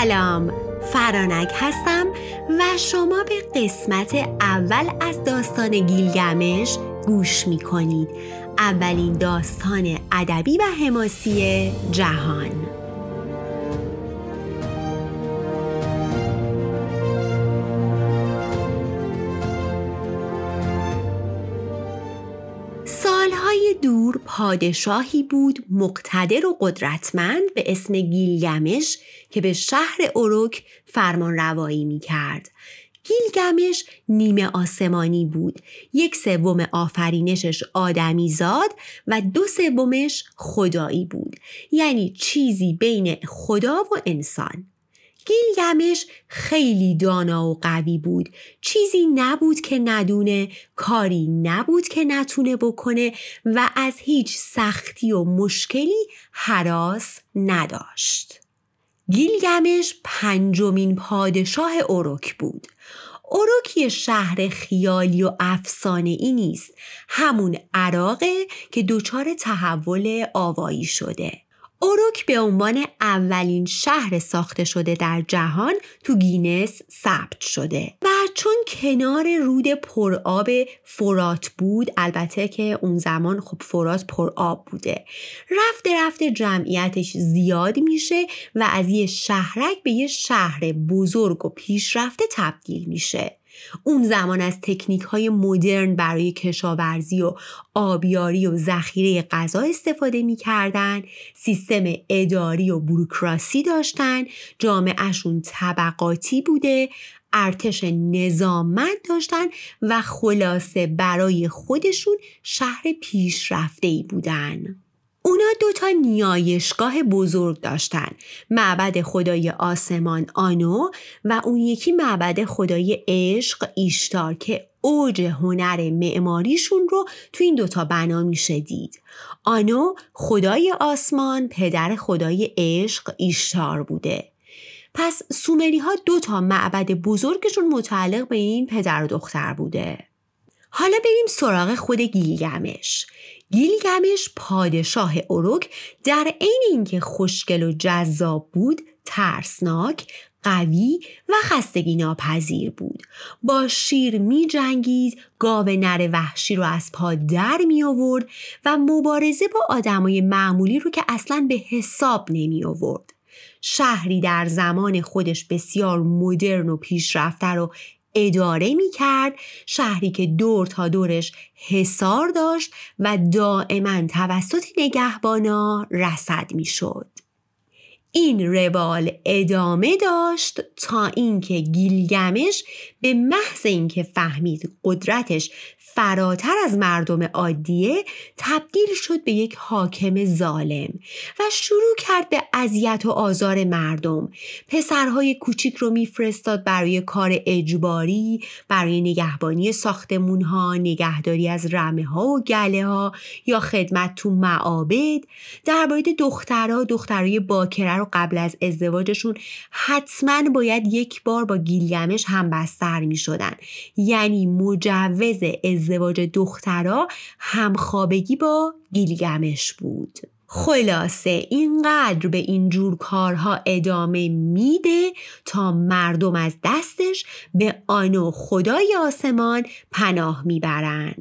سلام. فرانک هستم و شما به قسمت اول از داستان گیلگمش گوش می کنید اولین داستان ادبی و حماسی جهان. سالهای دور پادشاهی بود مقتدر و قدرتمند به اسم گیلگمش که به شهر اروک فرمان روایی می کرد. گیلگمش نیمه آسمانی بود. یک سوم آفرینشش آدمی زاد و دو سومش خدایی بود. یعنی چیزی بین خدا و انسان. گیلگمش خیلی دانا و قوی بود. چیزی نبود که ندونه کاری نبود که نتونه بکنه و از هیچ سختی و مشکلی هراس نداشت. گیلگمش پنجمین پادشاه اوروک بود. اوروک شهر خیالی و افسانه ای نیست همون عراقه که دچار تحول آوایی شده. اوروک به عنوان اولین شهر ساخته شده در جهان تو گینس ثبت شده و چون کنار رود پرآب فرات بود البته که اون زمان خب فرات پرآب بوده. رفته رفته جمعیتش زیاد میشه و از یه شهرک به یه شهر بزرگ و پیشرفته تبدیل میشه. اون زمان از تکنیک های مدرن برای کشاورزی و آبیاری و ذخیره غذا استفاده می‌کردن سیستم اداری و بروکراسی داشتن جامعهشون طبقاتی بوده ارتش نظامت داشتن و خلاصه برای خودشون شهر پیشرفته ای بودن. اونا دوتا نیایشگاه بزرگ داشتن. معبد خدای آسمان آنو و اون یکی معبد خدای عشق ایشتار که اوج هنر معماریشون رو تو این دوتا بنا میشه دید. آنو خدای آسمان پدر خدای عشق ایشتار بوده. پس سومری ها دو تا معبد بزرگشون متعلق به این پدر و دختر بوده. حالا بریم سراغ خود گیلگمش. گیلگمش پادشاه اروک در عین اینکه خوشگل و جذاب بود ترسناک قوی و خستگی ناپذیر بود. با شیر می جنگید گاو نر وحشی رو از پا در می آورد و مبارزه با آدمای معمولی رو که اصلا به حساب نمی آورد شهری در زمان خودش بسیار مدرن و پیشرفته رو اداره می کرد شهری که دور تا دورش حسار داشت و دائما توسط نگهبانا رسد می شد. این روال ادامه داشت تا اینکه گیلگمش به محض اینکه فهمید قدرتش فراتر از مردم عادیه تبدیل شد به یک حاکم ظالم و شروع کرد به اذیت و آزار مردم. پسرهای کوچیک رو میفرستاد برای کار اجباری برای نگهبانی ساختمون ها نگهداری از رمه ها و گله ها یا خدمت تو معابد. در مورد دخترها دخترای باکره رو قبل از ازدواجشون حتما باید یک بار با گیلگمش هم بستر می شدن یعنی مجوز ازدواج دخترها همخوابگی با گیلگمش بود. خلاصه اینقدر به اینجور کارها ادامه میده تا مردم از دستش به آنو خدای آسمان پناه می‌برن.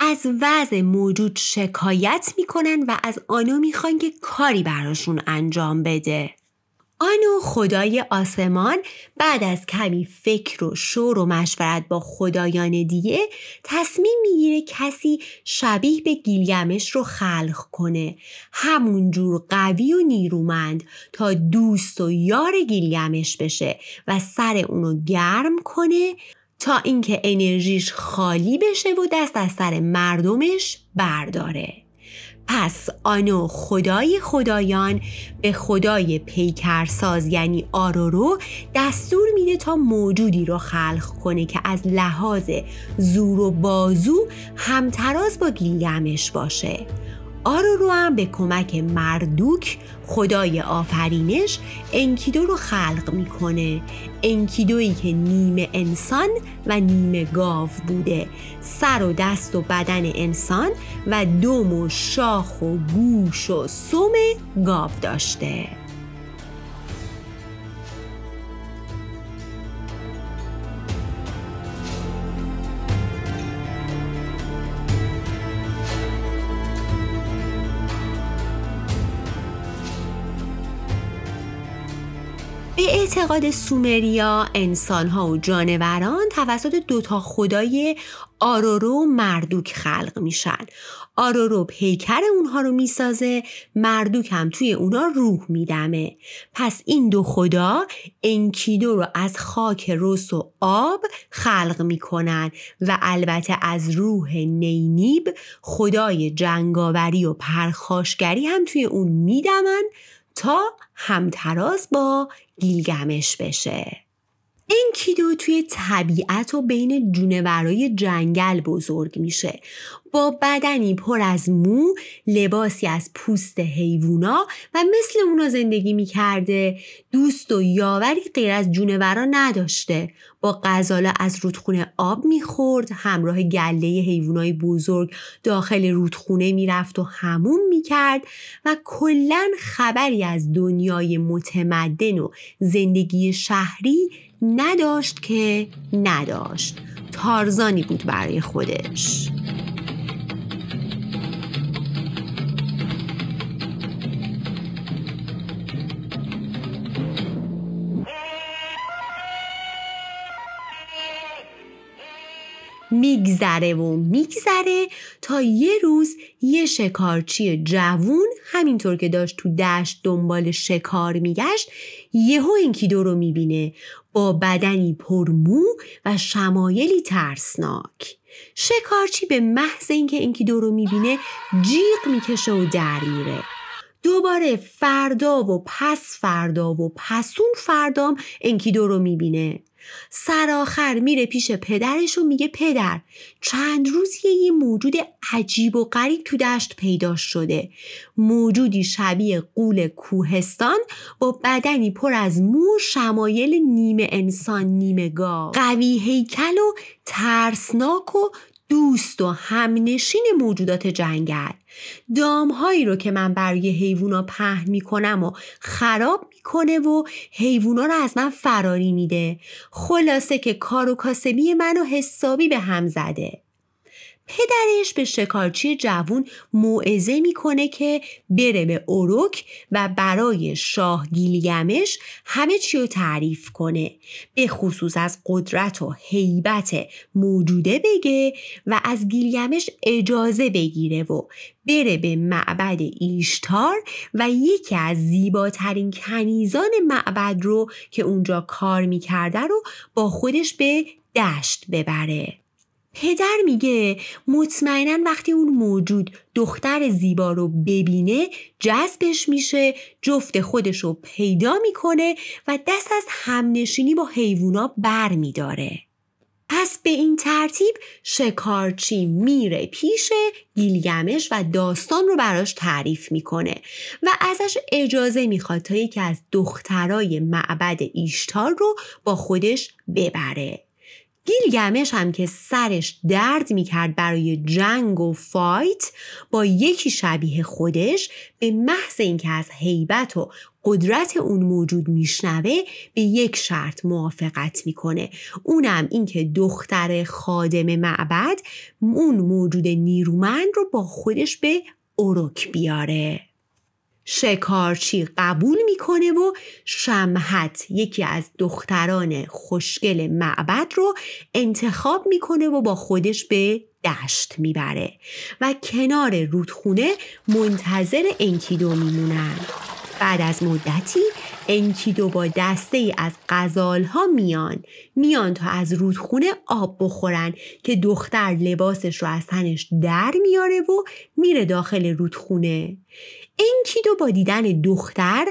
از وضع موجود شکایت می‌کنن و از آنو می‌خوان که کاری براشون انجام بده. آنو خدای آسمان بعد از کمی فکر و شور و مشورت با خدایان دیگه تصمیم می‌گیره کسی شبیه به گیلگمش رو خلق کنه. همونجور قوی و نیرومند تا دوست و یار گیلگمش بشه و سر اونو گرم کنه تا اینکه انرژیش خالی بشه و دست از سر مردمش برداره. پس آنو خدای خدایان به خدای پیکرساز یعنی آرورو دستور میده تا موجودی رو خلق کنه که از لحاظ زور و بازو همتراز با گیلگمش باشه. آرورو هم به کمک مردوک خدای آفرینش انکیدو رو خلق می‌کنه. انکیدویی که نیمه انسان و نیمه گاو بوده. سر و دست و بدن انسان و دم و شاخ و گوش و سم گاو داشته. اعتقاد سومریا انسانها و جانوران توسط دوتا خدای آرورو و مردوک خلق میشن. آرورو پیکر اونها رو می‌سازه مردوک هم توی اونا روح میدمه. پس این دو خدا انکیدو رو از خاک رس و آب خلق می‌کنن و البته از روح نینیب خدای جنگاوری و پرخاشگری هم توی اون میدمن تا همتراز با گیلگمش بشه. انکیدو توی طبیعت و بین جونورای جنگل بزرگ میشه. با بدنی پر از مو لباسی از پوست حیوونا و مثل اونا زندگی می‌کرده. دوست و یاوری غیر از جونورا نداشته. با غزاله از رودخونه آب می‌خورد همراه گله حیوانای بزرگ داخل رودخونه می‌رفت و همون می‌کرد و کلا خبری از دنیای متمدن و زندگی شهری نداشت که نداشت. تارزانی بود برای خودش. میگذره و میگذره تا یه روز یه شکارچی جوون همینطور که داشت تو دشت دنبال شکار میگشت یهو انکیدو رو می‌بینه. با بدنی پرمو و شمایلی ترسناک. شکارچی به محض اینکه انکیدو رو می‌بینه جیغ می‌کشه و در میره. دوباره فردا و پس فردا و پسون فردام انکیدو رو می‌بینه. سرآخر میره پیش پدرش و میگه پدر چند روزیه یه موجود عجیب و غریب تو دشت پیدا شده. موجودی شبیه قول کوهستان با بدنی پر از مو شمایل نیمه انسان نیمه گاو. قوی هیکل و ترسناک و دوست و همنشین موجودات جنگل. دامهایی رو که من برای حیوونا پهن می‌کنم و خراب می‌کنه و حیوونا رو از من فراری میده. خلاصه که کار و کاسبی منو حسابی به هم زده. پدرش به شکارچی جوون موعظه می‌کنه که بره به اروک و برای شاه گیلگمش همه چی رو تعریف کنه. به خصوص از قدرت و حیبت موجوده بگه و از گیلگمش اجازه بگیره و بره به معبد ایشتار و یکی از زیباترین کنیزان معبد رو که اونجا کار می‌کرده رو با خودش به دشت ببره. پدر میگه مطمئنا وقتی اون موجود دختر زیبا رو ببینه جذبش میشه جفت خودش رو پیدا می‌کنه و دست از همنشینی با حیوونا بر میداره. پس به این ترتیب شکارچی میره پیش گیلگمش و داستان رو براش تعریف می‌کنه و ازش اجازه می‌خواد تا یکی از دخترای معبد ایشتار رو با خودش ببره. گیلگمش هم که سرش درد می‌کرد برای جنگ و فایت با یکی شبیه خودش به محض اینکه از هیبت و قدرت اون موجود میشنوه به یک شرط موافقت می‌کنه. اونم اینکه دختر خادم معبد اون موجود نیرومند رو با خودش به اروک بیاره. شکارچی قبول می‌کنه و شمحت یکی از دختران خوشگل معبد رو انتخاب می‌کنه و با خودش به دشت می‌بره و کنار رودخونه منتظر انکیدو میمونن. بعد از مدتی انکیدو با دسته ای از قزال ها میان. میان تا از رودخونه آب بخورن که دختر لباسش رو از تنش در میاره و میره داخل رودخونه. انکیدو با دیدن دختر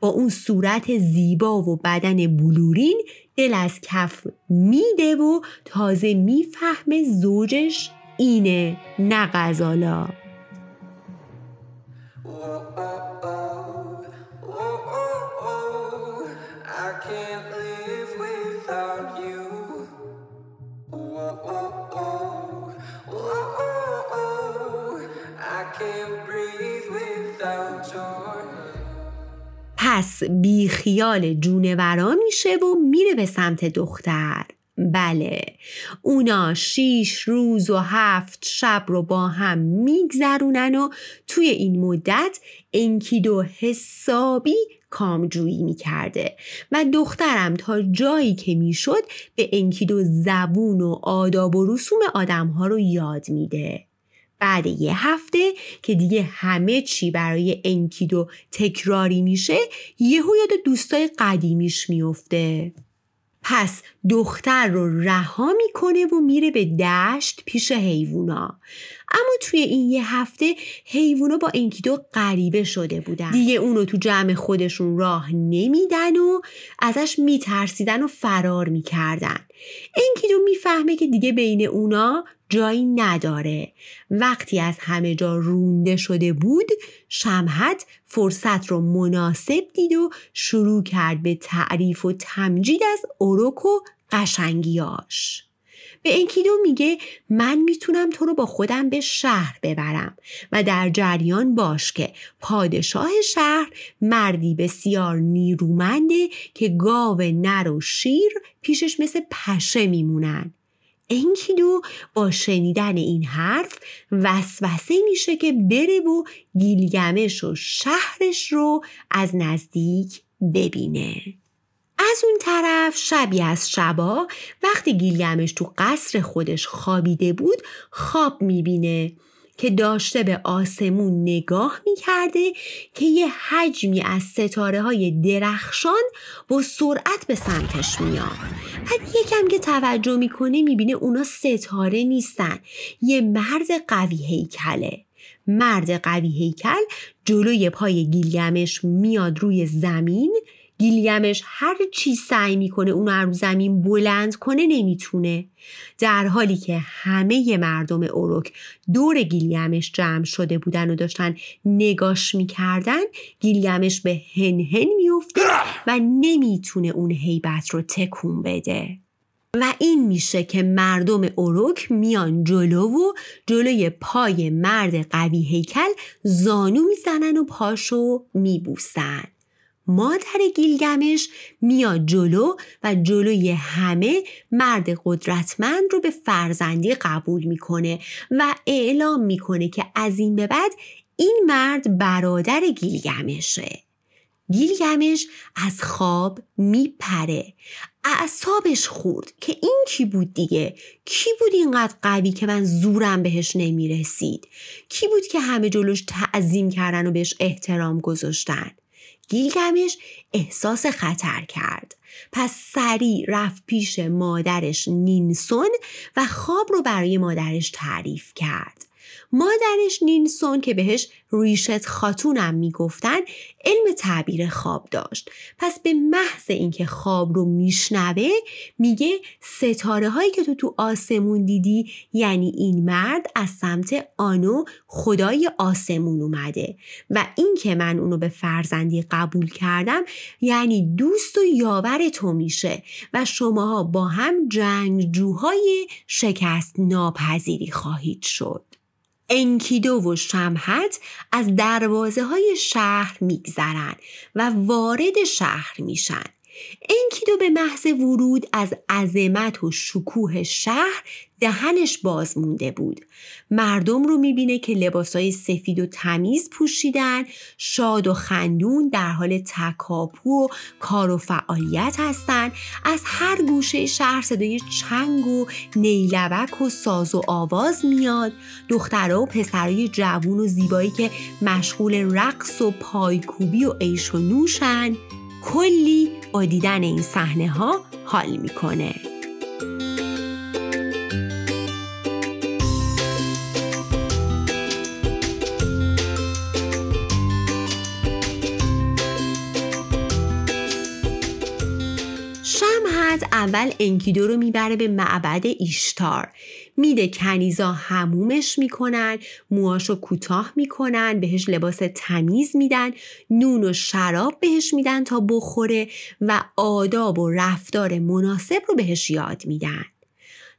با اون صورت زیبا و بدن بلورین دل از کف میده و تازه می‌فهمه زوجش اینه نه غزالا. پس بی خیال جونورا میشه و میره به سمت دختر. بله اونا شیش روز و هفت شب رو با هم میگذرونن و توی این مدت انکیدو حسابی کامجویی می‌کرده و دخترم تا جایی که می‌شد به انکیدو زبون و آداب و رسوم آدمها رو یاد میده. بعد یه هفته که دیگه همه چی برای انکیدو تکراری میشه یهو یاد دوستای قدیمیش میفته. پس دختر رو رها می‌کنه و میره به دشت پیش حیوونا. اما توی این یه هفته حیوونا با انکیدو غریبه شده بودن. دیگه اونو تو جمع خودشون راه نمیدن و ازش میترسیدن و فرار می‌کردن. انکیدو می‌فهمه که دیگه بین اونا جایی نداره. وقتی از همه جا رونده شده بود شمحت فرصت رو مناسب دید و شروع کرد به تعریف و تمجید از اوروک و قشنگیاش. به انکیدو میگه من می‌تونم تو رو با خودم به شهر ببرم و در جریان باش که پادشاه شهر مردی بسیار نیرومنده که گاو نر و شیر پیشش مثل پشه میمونن. انکیدو با شنیدن این حرف وسوسه میشه که بره و گیلگمش و شهرش رو از نزدیک ببینه. از اون طرف شبی از شبا وقتی گیلگمش تو قصر خودش خوابیده بود خواب می‌بینه. که داشته به آسمون نگاه می‌کرده که یه حجمی از ستاره های درخشان با سرعت به سمتش میاد. بعد یکم که توجه می‌کنه می‌بینه اونا ستاره نیستن. یه مرد قوی هیکله. مرد قوی هیکل جلوی پای گیلگمش میاد روی زمین گیلیمش هر چی سعی می‌کنه اونو رو زمین بلند کنه نمی‌تونه. در حالی که همه مردم اوروک دور گیلیمش جمع شده بودن و داشتن نگاش می‌کردن گیلیمش به هن هن میفته و نمی‌تونه اون هیبت رو تکون بده. و این میشه که مردم اوروک میان جلو و جلوی پای مرد قوی هیکل زانو می‌زنن و پاشو میبوسن. مادر گیلگمش میاد جلو و جلوی همه مرد قدرتمند رو به فرزندی قبول می‌کنه و اعلام می‌کنه که از این به بعد این مرد برادر گیلگمشه. گیلگمش از خواب میپره. اعصابش خورد که این کی بود دیگه؟ کی بود اینقدر قوی که من زورم بهش نمی‌رسید؟ کی بود که همه جلوش تعظیم کردن و بهش احترام گذاشتن؟ گیلگمش احساس خطر کرد. پس سریع رفت پیش مادرش نینسون و خواب رو برای مادرش تعریف کرد. مادرش نینسون که بهش ریشت خاتونم می‌گفتن علم تعبیر خواب داشت. پس به محض اینکه خواب رو میشنوه میگه ستاره هایی که تو تو آسمون دیدی یعنی این مرد از سمت آنو خدای آسمون اومده و این که من اونو به فرزندی قبول کردم یعنی دوست و یاور تو میشه و شماها با هم جنگجوهای شکست ناپذیری خواهید شد. انکیدو و شمحت از دروازه های شهر میگذرن و وارد شهر میشن. انکیدو به محض ورود از عظمت و شکوه شهر دهنش باز مونده بود. مردم رو می‌بینه که لباسای سفید و تمیز پوشیدن شاد و خندون در حال تکاپو و کار و فعالیت هستن. از هر گوشه شهر صدای چنگ و نیلبک و ساز و آواز میاد. دخترها و پسرای جوون و زیبایی که مشغول رقص و پایکوبی و عیش و نوشن. کلی با دیدن این صحنه ها حال می‌کنه. شمحت اول انکیدو رو می‌بره به معبد ایشتار. میده کنیزا همومش می‌کنن موهاشو کوتاه می‌کنن بهش لباس تمیز میدن نون و شراب بهش میدن تا بخوره و آداب و رفتار مناسب رو بهش یاد میدن.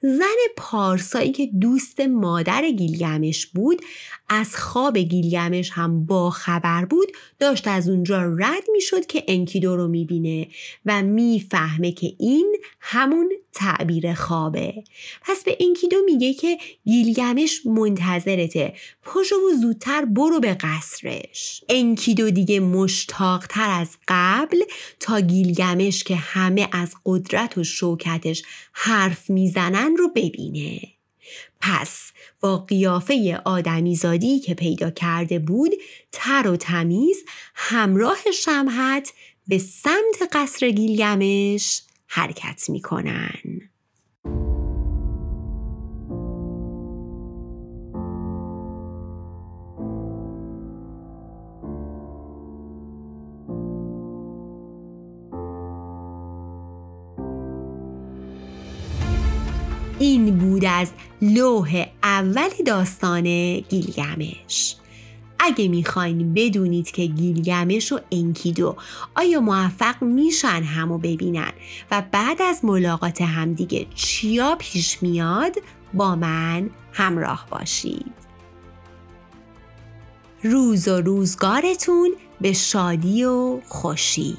زن پارسایی که دوست مادر گیلگمش بود از خواب گیلگمش هم با خبر بود داشت از اونجا رد می‌شد که انکیدو رو می‌بینه و می‌فهمه که این همون تعبیر خوابه. پس به انکیدو میگه که گیلگمش منتظرته. پشو و زودتر برو به قصرش. انکیدو دیگه مشتاقتر از قبل تا گیلگمش که همه از قدرت و شوکتش حرف می‌زنن رو ببینه پس با قیافه آدمیزادی که پیدا کرده بود تر و تمیز همراه شمحت به سمت قصر گیلگمش حرکت می‌کنن. این بود از لوح اول داستان گیلگمش. اگه می‌خواین بدونید که گیلگمش و انکیدو آیا موفق میشن همو ببینن؟ و بعد از ملاقات همدیگه چیا پیش میاد؟ با من همراه باشید. روز و روزگارتون به شادی و خوشی.